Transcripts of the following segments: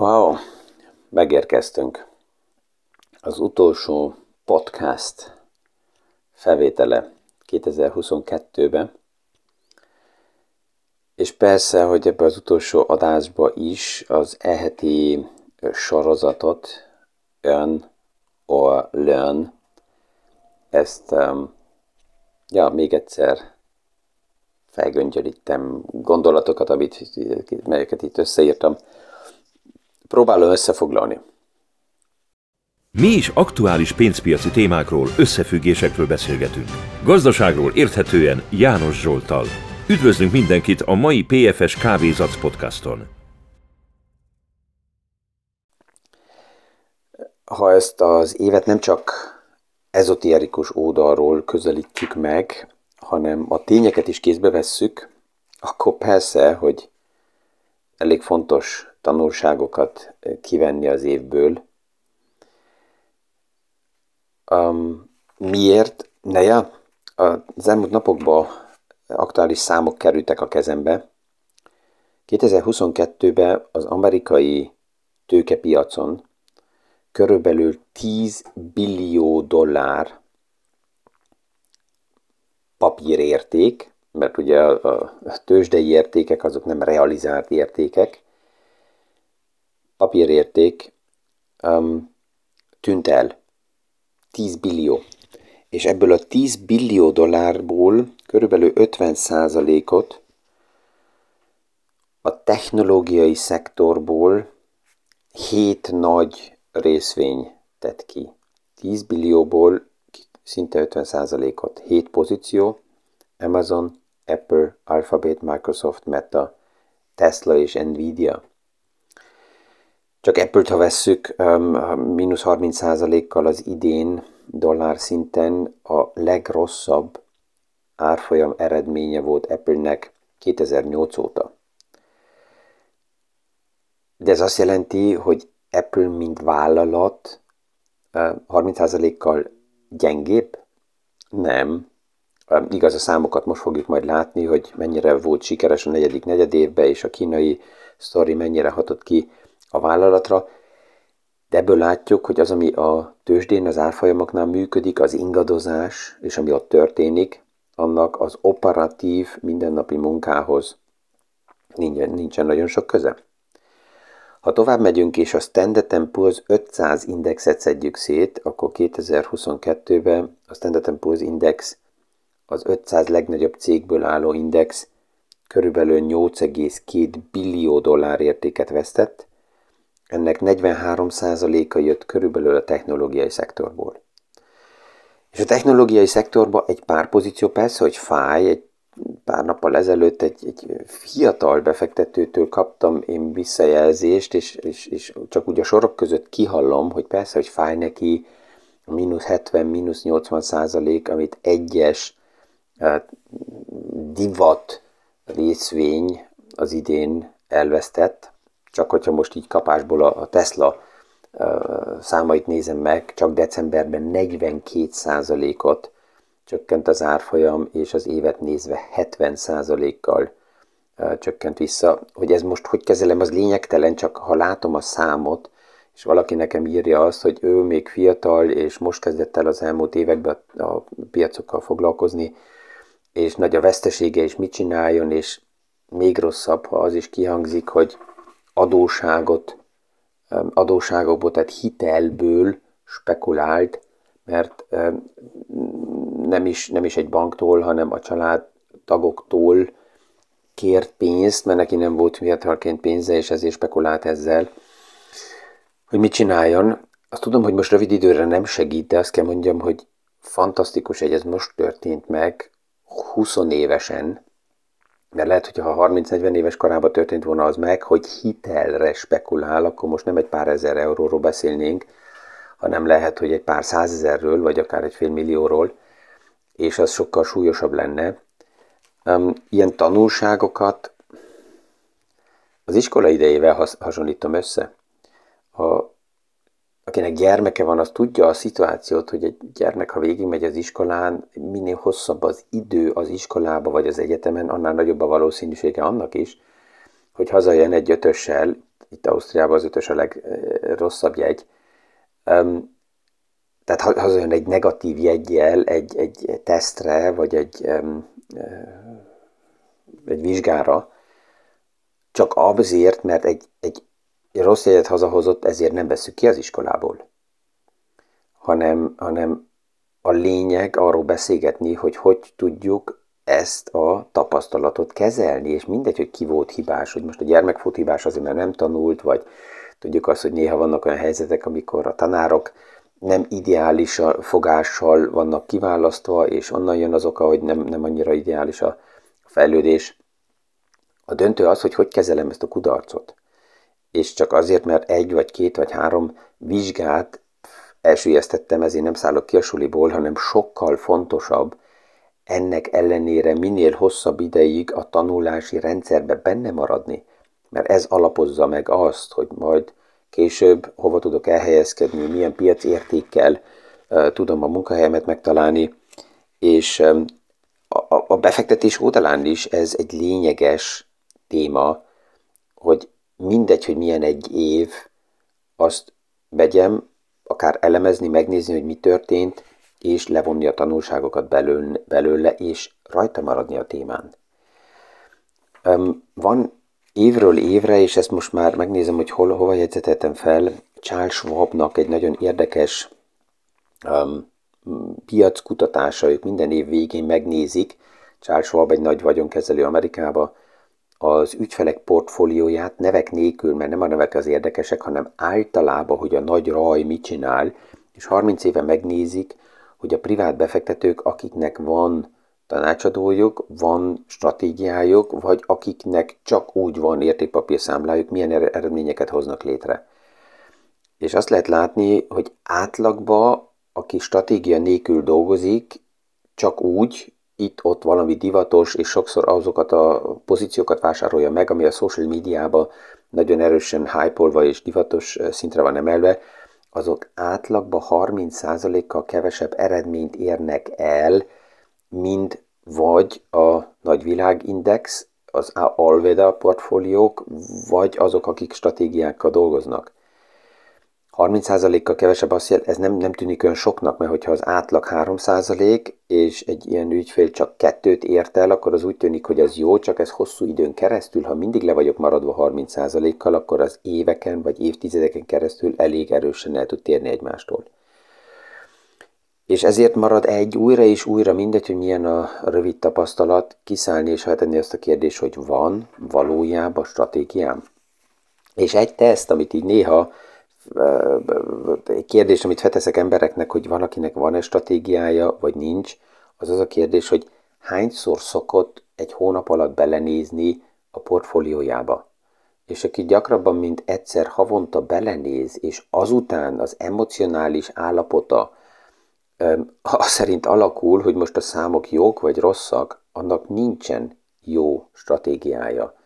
Wow, megérkeztünk. Az utolsó podcast felvétele 2022-ben. És persze, hogy ebbe az utolsó adásba is az eheti sorozatot Earn or Learn ezt um, ja, még egyszer felgöngyölítem gondolatokat, amit, melyeket itt összeírtam Próbálom összefoglalni. Mi is aktuális pénzpiaci témákról, összefüggésekről beszélgetünk. Gazdaságról érthetően János Zsoltal. Üdvözlünk mindenkit a mai PFS Kávézac podcaston. Ha ezt az évet nem csak ezoterikus oldalról közelítjük meg, hanem a tényeket is kézbe vesszük, akkor persze, hogy elég fontos tanulságokat eh, kivenni az évből. Um, miért? ja, az elmúlt napokban aktuális számok kerültek a kezembe. 2022-ben az amerikai tőkepiacon körülbelül 10 billió dollár papírérték, mert ugye a tőzsdei értékek azok nem realizált értékek, papírérték um, tűnt el. 10 billió. És ebből a 10 billió dollárból körülbelül 50%-ot a technológiai szektorból 7 nagy részvény tett ki. 10 billióból szinte 50%-ot. 7 pozíció, Amazon, Apple, Alphabet, Microsoft, Meta, Tesla és Nvidia. Csak Apple-t, ha vesszük, mínusz 30%-kal az idén dollár szinten a legrosszabb árfolyam eredménye volt Apple-nek 2008 óta. De ez azt jelenti, hogy Apple, mint vállalat 30%-kal gyengébb? Nem. Igaz, a számokat most fogjuk majd látni, hogy mennyire volt sikeres a negyedik negyedévben, és a kínai sztori mennyire hatott ki a vállalatra, de ebből látjuk, hogy az, ami a tőzsdén, az árfolyamoknál működik, az ingadozás, és ami ott történik, annak az operatív mindennapi munkához nincsen, nincsen nagyon sok köze. Ha tovább megyünk és a Standard Poor's 500 indexet szedjük szét, akkor 2022-ben a Standard Poor's Index az 500 legnagyobb cégből álló index körülbelül 8,2 billió dollár értéket vesztett, ennek 43%-a jött körülbelül a technológiai szektorból. És a technológiai szektorban egy pár pozíció persze, hogy fáj, egy pár nappal ezelőtt egy, egy fiatal befektetőtől kaptam én visszajelzést, és, és, és csak úgy a sorok között kihallom, hogy persze, hogy fáj neki a mínusz 70, mínusz 80 százalék, amit egyes uh, divat részvény az idén elvesztett, csak hogyha most így kapásból a Tesla számait nézem meg, csak decemberben 42%-ot csökkent az árfolyam, és az évet nézve 70%-kal csökkent vissza. Hogy ez most hogy kezelem, az lényegtelen, csak ha látom a számot, és valaki nekem írja azt, hogy ő még fiatal, és most kezdett el az elmúlt években a piacokkal foglalkozni, és nagy a vesztesége, és mit csináljon, és még rosszabb, ha az is kihangzik, hogy adóságot, adóságokból, tehát hitelből spekulált, mert nem is, nem is egy banktól, hanem a családtagoktól kért pénzt, mert neki nem volt fiatalként pénze, és ezért spekulált ezzel, hogy mit csináljon. Azt tudom, hogy most rövid időre nem segít, de azt kell mondjam, hogy fantasztikus, hogy ez most történt meg 20 évesen, mert lehet, hogy ha 30-40 éves korában történt volna az meg, hogy hitelre spekulál, akkor most nem egy pár ezer euróról beszélnénk, hanem lehet, hogy egy pár százezerről, vagy akár egy fél millióról, és az sokkal súlyosabb lenne. Ilyen tanulságokat az iskola idejével hasonlítom össze. Akinek gyermeke van, az tudja a szituációt, hogy egy gyermek, ha végigmegy az iskolán, minél hosszabb az idő az iskolába vagy az egyetemen, annál nagyobb a valószínűsége annak is, hogy hazajön egy ötössel, itt Ausztriában az ötös a legrosszabb jegy. Tehát hazajön egy negatív jegyjel egy, egy tesztre, vagy egy, egy vizsgára, csak azért, mert egy, egy rossz jegyet hazahozott, ezért nem veszük ki az iskolából. Hanem, hanem a lényeg arról beszélgetni, hogy hogy tudjuk ezt a tapasztalatot kezelni, és mindegy, hogy ki volt hibás, hogy most a gyermek volt hibás azért, mert nem tanult, vagy tudjuk azt, hogy néha vannak olyan helyzetek, amikor a tanárok nem ideális fogással vannak kiválasztva, és onnan jön az oka, hogy nem, nem annyira ideális a fejlődés. A döntő az, hogy hogy kezelem ezt a kudarcot. És csak azért, mert egy, vagy két, vagy három vizsgát elsüllyesztettem, ezért nem szállok ki a suliból, hanem sokkal fontosabb ennek ellenére minél hosszabb ideig a tanulási rendszerbe benne maradni, mert ez alapozza meg azt, hogy majd később hova tudok elhelyezkedni, milyen piacértékkel uh, tudom a munkahelyemet megtalálni, és a, a befektetés oldalán is ez egy lényeges téma, hogy mindegy, hogy milyen egy év, azt vegyem, akár elemezni, megnézni, hogy mi történt, és levonni a tanulságokat belőle, és rajta maradni a témán. Um, van évről évre, és ezt most már megnézem, hogy hol, hova jegyzeteltem fel, Charles Schwabnak egy nagyon érdekes um, piackutatása, ők minden év végén megnézik, Charles Schwab egy nagy vagyonkezelő Amerikába, az ügyfelek portfólióját nevek nélkül, mert nem a nevek az érdekesek, hanem általában, hogy a nagy raj mit csinál, és 30 éve megnézik, hogy a privát befektetők, akiknek van tanácsadójuk, van stratégiájuk, vagy akiknek csak úgy van értékpapírszámlájuk, milyen eredményeket hoznak létre. És azt lehet látni, hogy átlagban, aki stratégia nélkül dolgozik, csak úgy, itt-ott valami divatos, és sokszor azokat a pozíciókat vásárolja meg, ami a social médiában nagyon erősen hype és divatos szintre van emelve, azok átlagban 30%-kal kevesebb eredményt érnek el, mint vagy a nagyvilágindex, az Alveda portfóliók, vagy azok, akik stratégiákkal dolgoznak. 30%-kal kevesebb azt jel, ez nem, nem tűnik olyan soknak, mert hogyha az átlag 3% és egy ilyen ügyfél csak kettőt ért el, akkor az úgy tűnik, hogy az jó, csak ez hosszú időn keresztül, ha mindig le vagyok maradva 30%-kal, akkor az éveken vagy évtizedeken keresztül elég erősen el tud térni egymástól. És ezért marad egy újra és újra, mindegy, hogy milyen a rövid tapasztalat, kiszállni és feltenni azt a kérdést, hogy van valójában stratégiám. És egy teszt, amit így néha kérdés, amit felteszek embereknek, hogy van, akinek van-e stratégiája, vagy nincs, az az a kérdés, hogy hányszor szokott egy hónap alatt belenézni a portfóliójába. És aki gyakrabban, mint egyszer havonta belenéz, és azután az emocionális állapota az szerint alakul, hogy most a számok jók vagy rosszak, annak nincsen jó stratégiája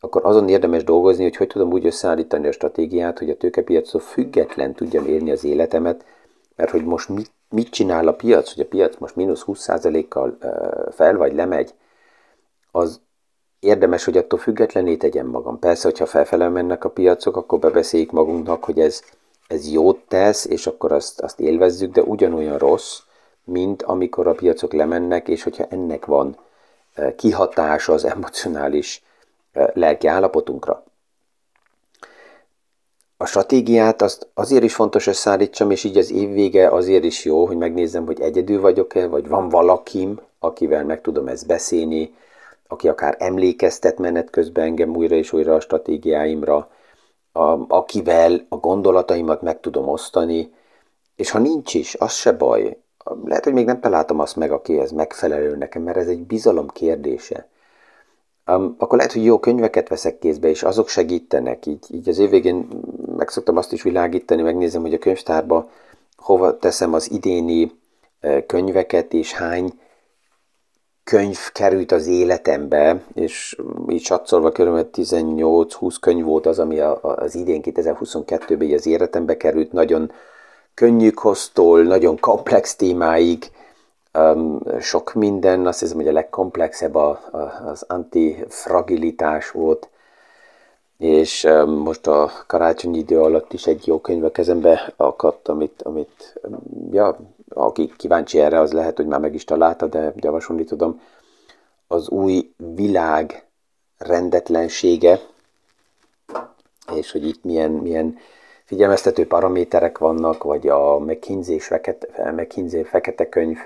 akkor azon érdemes dolgozni, hogy hogy tudom úgy összeállítani a stratégiát, hogy a tőkepiactól független tudjam élni az életemet, mert hogy most mit, mit csinál a piac, hogy a piac most mínusz 20%-kal fel vagy lemegy, az érdemes, hogy attól függetlené tegyem magam. Persze, hogyha felfele mennek a piacok, akkor bebeszéljük magunknak, hogy ez, ez jót tesz, és akkor azt, azt élvezzük, de ugyanolyan rossz, mint amikor a piacok lemennek, és hogyha ennek van kihatása az emocionális lelki állapotunkra. A stratégiát azt azért is fontos összeállítsam, és így az év vége azért is jó, hogy megnézzem, hogy egyedül vagyok-e, vagy van valakim, akivel meg tudom ezt beszélni, aki akár emlékeztet menet közben engem újra és újra a stratégiáimra, a, akivel a gondolataimat meg tudom osztani, és ha nincs is, az se baj. Lehet, hogy még nem találtam azt meg, aki ez megfelelő nekem, mert ez egy bizalom kérdése um, akkor lehet, hogy jó könyveket veszek kézbe, és azok segítenek. Így, így az évvégén meg szoktam azt is világítani, megnézem, hogy a könyvtárba hova teszem az idéni könyveket, és hány könyv került az életembe, és így satszolva körülbelül 18-20 könyv volt az, ami az idén 2022-ben az életembe került, nagyon könnyű kosztól, nagyon komplex témáig, Um, sok minden, azt hiszem, hogy a legkomplexebb a, a, az antifragilitás volt. és most a karácsonyi idő alatt is egy jó könyv a kezembe akadt, amit, amit ja, aki kíváncsi erre, az lehet, hogy már meg is találta, de javasolni tudom. Az új világ rendetlensége, és hogy itt milyen, milyen figyelmeztető paraméterek vannak, vagy a McKinsey fekete, McKinsey fekete könyv,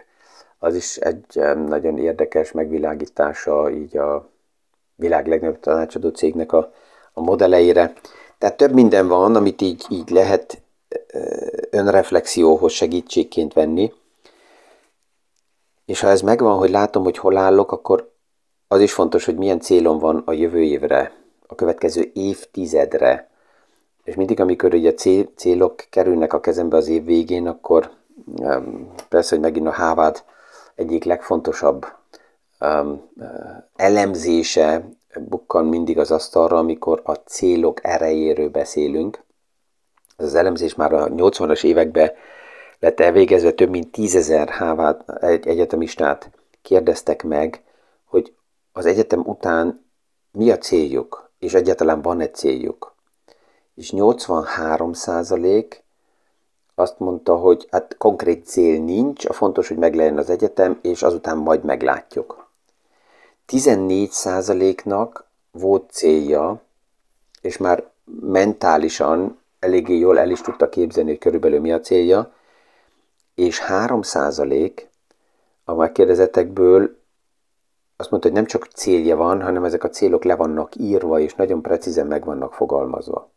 az is egy nagyon érdekes megvilágítása így a világ legnagyobb tanácsadó cégnek a, a modelleire. Tehát több minden van, amit így, így lehet önreflexióhoz segítségként venni. És ha ez megvan, hogy látom, hogy hol állok, akkor az is fontos, hogy milyen célom van a jövő évre, a következő évtizedre. És mindig, amikor ugye célok kerülnek a kezembe az év végén, akkor persze, hogy megint a Hávád egyik legfontosabb um, elemzése bukkan mindig az asztalra, amikor a célok erejéről beszélünk. Ez az elemzés már a 80-as években lett elvégezve, több mint tízezer Harvard egyetemistát kérdeztek meg, hogy az egyetem után mi a céljuk, és egyáltalán van-e céljuk. És 83 százalék azt mondta, hogy hát konkrét cél nincs, a fontos, hogy meglegyen az egyetem, és azután majd meglátjuk. 14 százaléknak volt célja, és már mentálisan eléggé jól el is tudta képzelni, hogy körülbelül mi a célja, és 3 százalék a megkérdezettekből azt mondta, hogy nem csak célja van, hanem ezek a célok le vannak írva, és nagyon precízen meg vannak fogalmazva.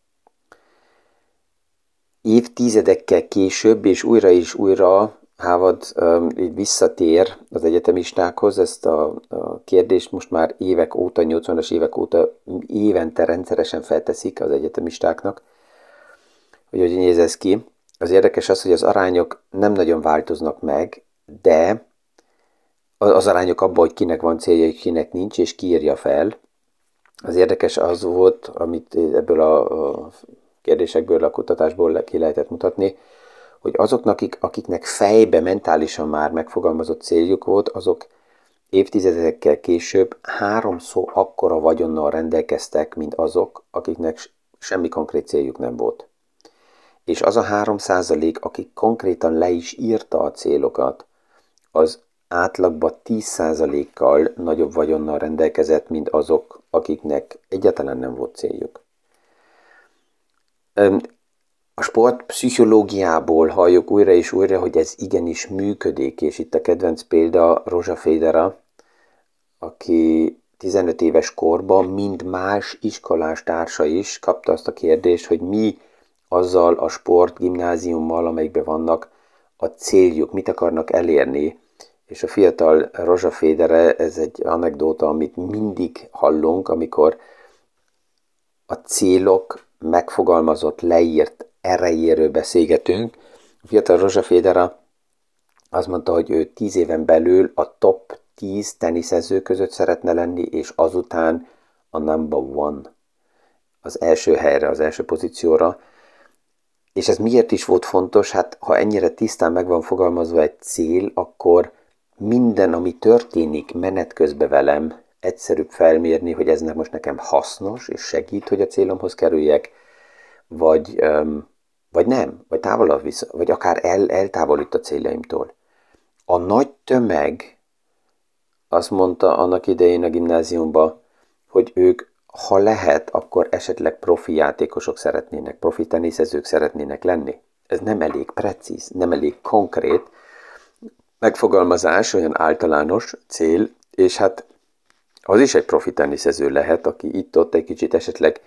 Évtizedekkel később, és újra és újra Hávad um, így visszatér az egyetemistákhoz, ezt a, a kérdést most már évek óta, 80-as évek óta évente rendszeresen felteszik az egyetemistáknak, hogy hogy néz ez ki. Az érdekes az, hogy az arányok nem nagyon változnak meg, de az arányok abban, hogy kinek van célja, kinek nincs, és kiírja fel. Az érdekes az volt, amit ebből a kérdésekből, a kutatásból ki lehetett mutatni, hogy azoknak, akik, akiknek fejbe mentálisan már megfogalmazott céljuk volt, azok évtizedekkel később háromszor akkora vagyonnal rendelkeztek, mint azok, akiknek semmi konkrét céljuk nem volt. És az a három százalék, akik konkrétan le is írta a célokat, az átlagban 10%-kal nagyobb vagyonnal rendelkezett, mint azok, akiknek egyáltalán nem volt céljuk. A sport pszichológiából halljuk újra és újra, hogy ez igenis működik, és itt a kedvenc példa Rosa Federa, aki 15 éves korban, mind más iskolás társa is kapta azt a kérdést, hogy mi azzal a sport gimnáziummal, amelyikben vannak, a céljuk, mit akarnak elérni, és a fiatal Rosa Federe, ez egy anekdóta, amit mindig hallunk, amikor a célok megfogalmazott, leírt erejéről beszélgetünk. A fiatal Rosa Federa azt mondta, hogy ő tíz éven belül a top 10 teniszező között szeretne lenni, és azután a number one, az első helyre, az első pozícióra. És ez miért is volt fontos? Hát ha ennyire tisztán meg van fogalmazva egy cél, akkor minden, ami történik menet közben velem, egyszerűbb felmérni, hogy ez most nekem hasznos, és segít, hogy a célomhoz kerüljek, vagy, vagy nem, vagy távolabb vissza, vagy akár el, eltávolít a céljaimtól. A nagy tömeg azt mondta annak idején a gimnáziumban, hogy ők, ha lehet, akkor esetleg profi játékosok szeretnének, profi teniszezők szeretnének lenni. Ez nem elég precíz, nem elég konkrét, megfogalmazás, olyan általános cél, és hát az is egy profi teniszező lehet, aki itt-ott egy kicsit esetleg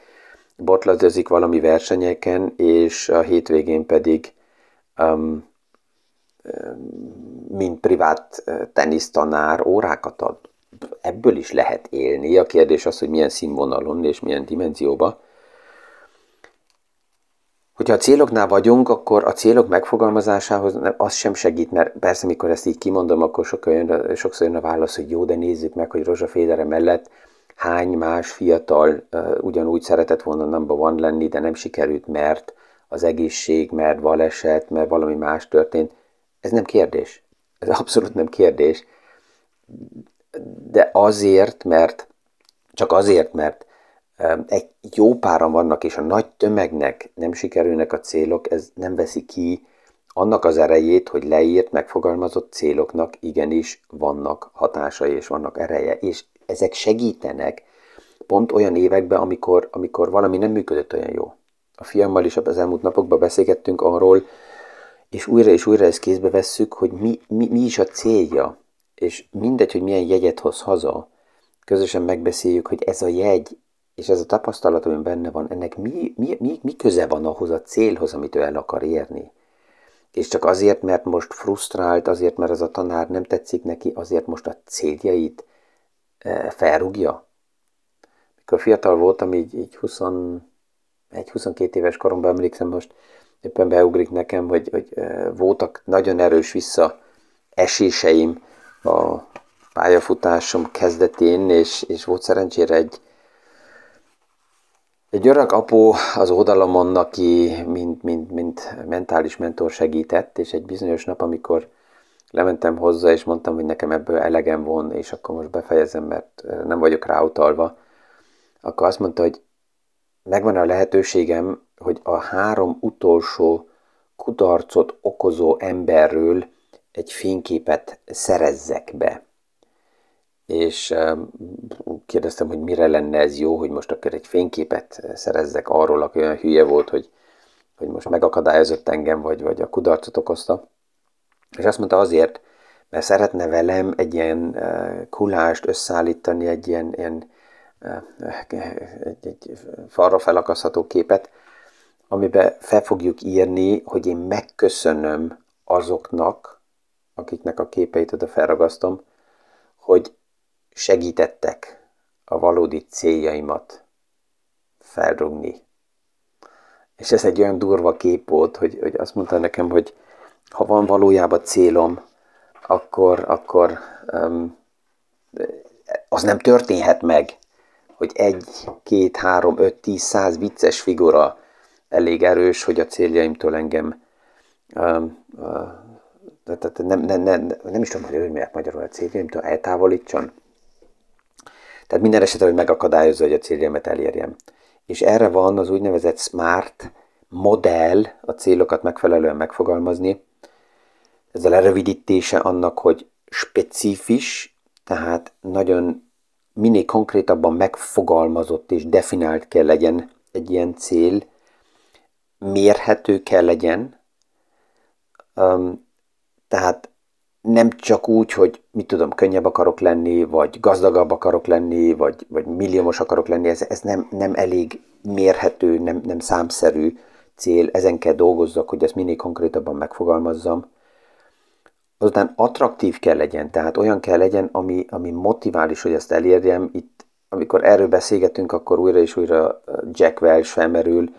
botladozik valami versenyeken, és a hétvégén pedig um, mint privát tenisztanár órákat ad. Ebből is lehet élni. A kérdés az, hogy milyen színvonalon és milyen dimenzióban. Hogyha a céloknál vagyunk, akkor a célok megfogalmazásához az sem segít, mert persze, mikor ezt így kimondom, akkor sokszor jön, sokszor jön a válasz, hogy jó, de nézzük meg, hogy Rozsa Fédere mellett hány más fiatal uh, ugyanúgy szeretett volna number one lenni, de nem sikerült, mert az egészség, mert baleset, mert valami más történt. Ez nem kérdés. Ez abszolút nem kérdés. De azért, mert csak azért, mert egy jó páran vannak, és a nagy tömegnek nem sikerülnek a célok, ez nem veszi ki annak az erejét, hogy leírt, megfogalmazott céloknak igenis vannak hatásai és vannak ereje, és ezek segítenek pont olyan években, amikor, amikor valami nem működött olyan jó. A fiammal is az elmúlt napokban beszélgettünk arról, és újra és újra ezt kézbe vesszük, hogy mi, mi, mi is a célja, és mindegy, hogy milyen jegyet hoz haza, közösen megbeszéljük, hogy ez a jegy, és ez a tapasztalat, ami benne van, ennek mi, mi, mi, mi köze van ahhoz a célhoz, amit ő el akar érni. És csak azért, mert most frusztrált, azért, mert az a tanár nem tetszik neki, azért most a céljait e, felrúgja. Mikor fiatal voltam, így, így 20, egy 22 éves koromban emlékszem most, éppen beugrik nekem, hogy, hogy e, voltak nagyon erős vissza eséseim a pályafutásom kezdetén, és, és volt szerencsére egy, egy öreg apu az oldalomon, aki mint, mint, mint mentális mentor segített, és egy bizonyos nap, amikor lementem hozzá, és mondtam, hogy nekem ebből elegem von, és akkor most befejezem, mert nem vagyok ráutalva, akkor azt mondta, hogy megvan a lehetőségem, hogy a három utolsó kudarcot okozó emberről egy fényképet szerezzek be és kérdeztem, hogy mire lenne ez jó, hogy most akkor egy fényképet szerezzek arról, aki olyan hülye volt, hogy, hogy most megakadályozott engem, vagy, vagy a kudarcot okozta. És azt mondta azért, mert szeretne velem egy ilyen kulást összeállítani, egy ilyen, ilyen egy, egy falra felakasztható képet, amiben fel fogjuk írni, hogy én megköszönöm azoknak, akiknek a képeit oda felragasztom, hogy segítettek a valódi céljaimat felrugni. És ez egy olyan durva kép volt, hogy, hogy azt mondta nekem, hogy ha van valójában célom, akkor, akkor um, az nem történhet meg, hogy egy, két, három, öt, tíz, száz vicces figura elég erős, hogy a céljaimtól engem um, uh, tehát nem, nem, nem, nem is tudom, hogy miért magyarul a céljaimtól eltávolítson. Tehát minden esetre, hogy megakadályozza, hogy a céljamat elérjem. És erre van az úgynevezett SMART modell, a célokat megfelelően megfogalmazni. Ez a lerövidítése annak, hogy specifis, tehát nagyon minél konkrétabban megfogalmazott és definált kell legyen egy ilyen cél, mérhető kell legyen, um, tehát nem csak úgy, hogy mit tudom, könnyebb akarok lenni, vagy gazdagabb akarok lenni, vagy, vagy milliómos akarok lenni, ez, ez nem, nem elég mérhető, nem, nem számszerű cél, ezen kell dolgozzak, hogy ezt minél konkrétabban megfogalmazzam. Azután attraktív kell legyen, tehát olyan kell legyen, ami, ami motivális, hogy ezt elérjem. Itt, amikor erről beszélgetünk, akkor újra és újra Jack Welch felmerül,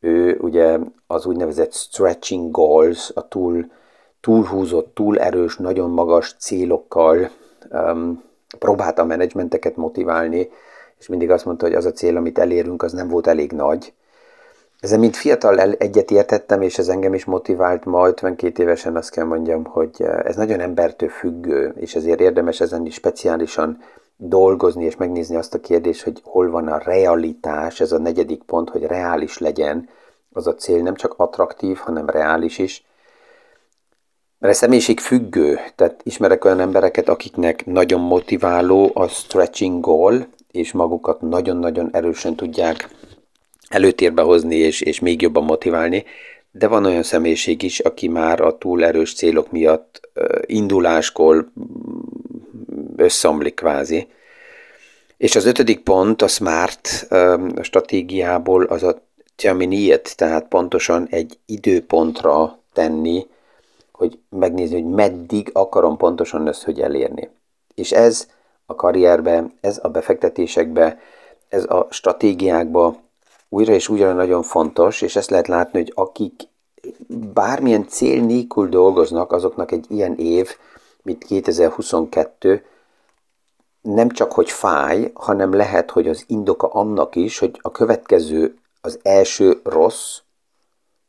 ő ugye az úgynevezett stretching goals, a túl túlhúzott, túl erős, nagyon magas célokkal um, próbálta a menedzsmenteket motiválni, és mindig azt mondta, hogy az a cél, amit elérünk, az nem volt elég nagy. Ezzel mint fiatal egyet értettem, és ez engem is motivált. Ma 52 évesen, azt kell mondjam, hogy eh, ez nagyon embertől függő, és ezért érdemes ezen is speciálisan dolgozni, és megnézni azt a kérdést, hogy hol van a realitás, ez a negyedik pont, hogy reális legyen. Az a cél, nem csak attraktív, hanem reális is, mert a személyiség függő, tehát ismerek olyan embereket, akiknek nagyon motiváló a stretching goal, és magukat nagyon-nagyon erősen tudják előtérbe hozni, és, és még jobban motiválni, de van olyan személyiség is, aki már a túl erős célok miatt induláskor összeomlik kvázi. És az ötödik pont a SMART a stratégiából az a terminiet, tehát pontosan egy időpontra tenni hogy megnézni, hogy meddig akarom pontosan ezt hogy elérni. És ez a karrierbe, ez a befektetésekbe, ez a stratégiákba újra és újra nagyon fontos, és ezt lehet látni, hogy akik bármilyen cél nélkül dolgoznak, azoknak egy ilyen év, mint 2022, nem csak, hogy fáj, hanem lehet, hogy az indoka annak is, hogy a következő, az első rossz,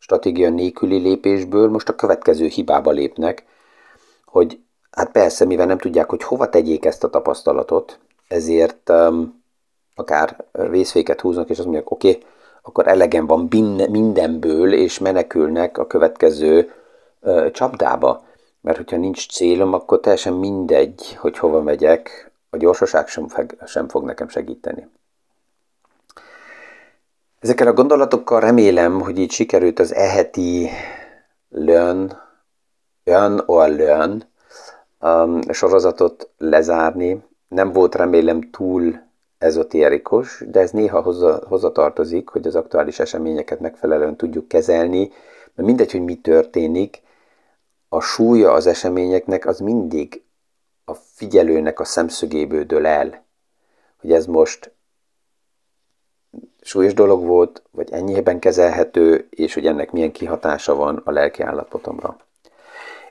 stratégia nélküli lépésből most a következő hibába lépnek, hogy hát persze, mivel nem tudják, hogy hova tegyék ezt a tapasztalatot, ezért um, akár vészféket húznak, és azt mondják, oké, okay, akkor elegem van mindenből, és menekülnek a következő ö, csapdába. Mert hogyha nincs célom, akkor teljesen mindegy, hogy hova megyek, a gyorsaság sem, sem fog nekem segíteni. Ezekkel a gondolatokkal remélem, hogy így sikerült az eheti learn, learn or learn um, sorozatot lezárni. Nem volt remélem túl ezotérikus, de ez néha hozzá, hozzatartozik, hogy az aktuális eseményeket megfelelően tudjuk kezelni, mert mindegy, hogy mi történik, a súlya az eseményeknek az mindig a figyelőnek a szemszögéből dől el. Hogy ez most súlyos dolog volt, vagy ennyiben kezelhető, és hogy ennek milyen kihatása van a lelki állapotomra.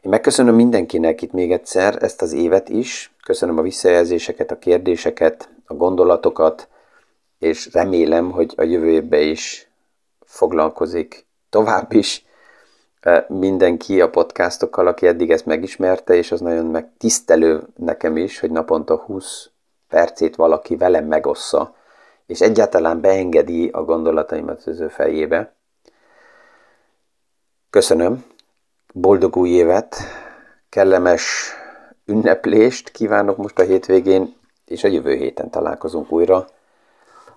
Én megköszönöm mindenkinek itt még egyszer ezt az évet is, köszönöm a visszajelzéseket, a kérdéseket, a gondolatokat, és remélem, hogy a jövő évben is foglalkozik tovább is eh, mindenki a podcastokkal, aki eddig ezt megismerte, és az nagyon megtisztelő nekem is, hogy naponta 20 percét valaki velem megossza, és egyáltalán beengedi a gondolataimat az ő fejébe. Köszönöm, boldog új évet, kellemes ünneplést kívánok most a hétvégén, és a jövő héten találkozunk újra,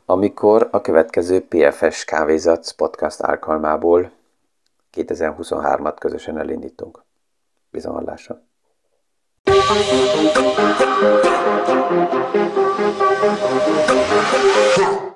amikor a következő PFS Kávézatsz podcast alkalmából 2023-at közösen elindítunk. Viszontlátásra! Yeah.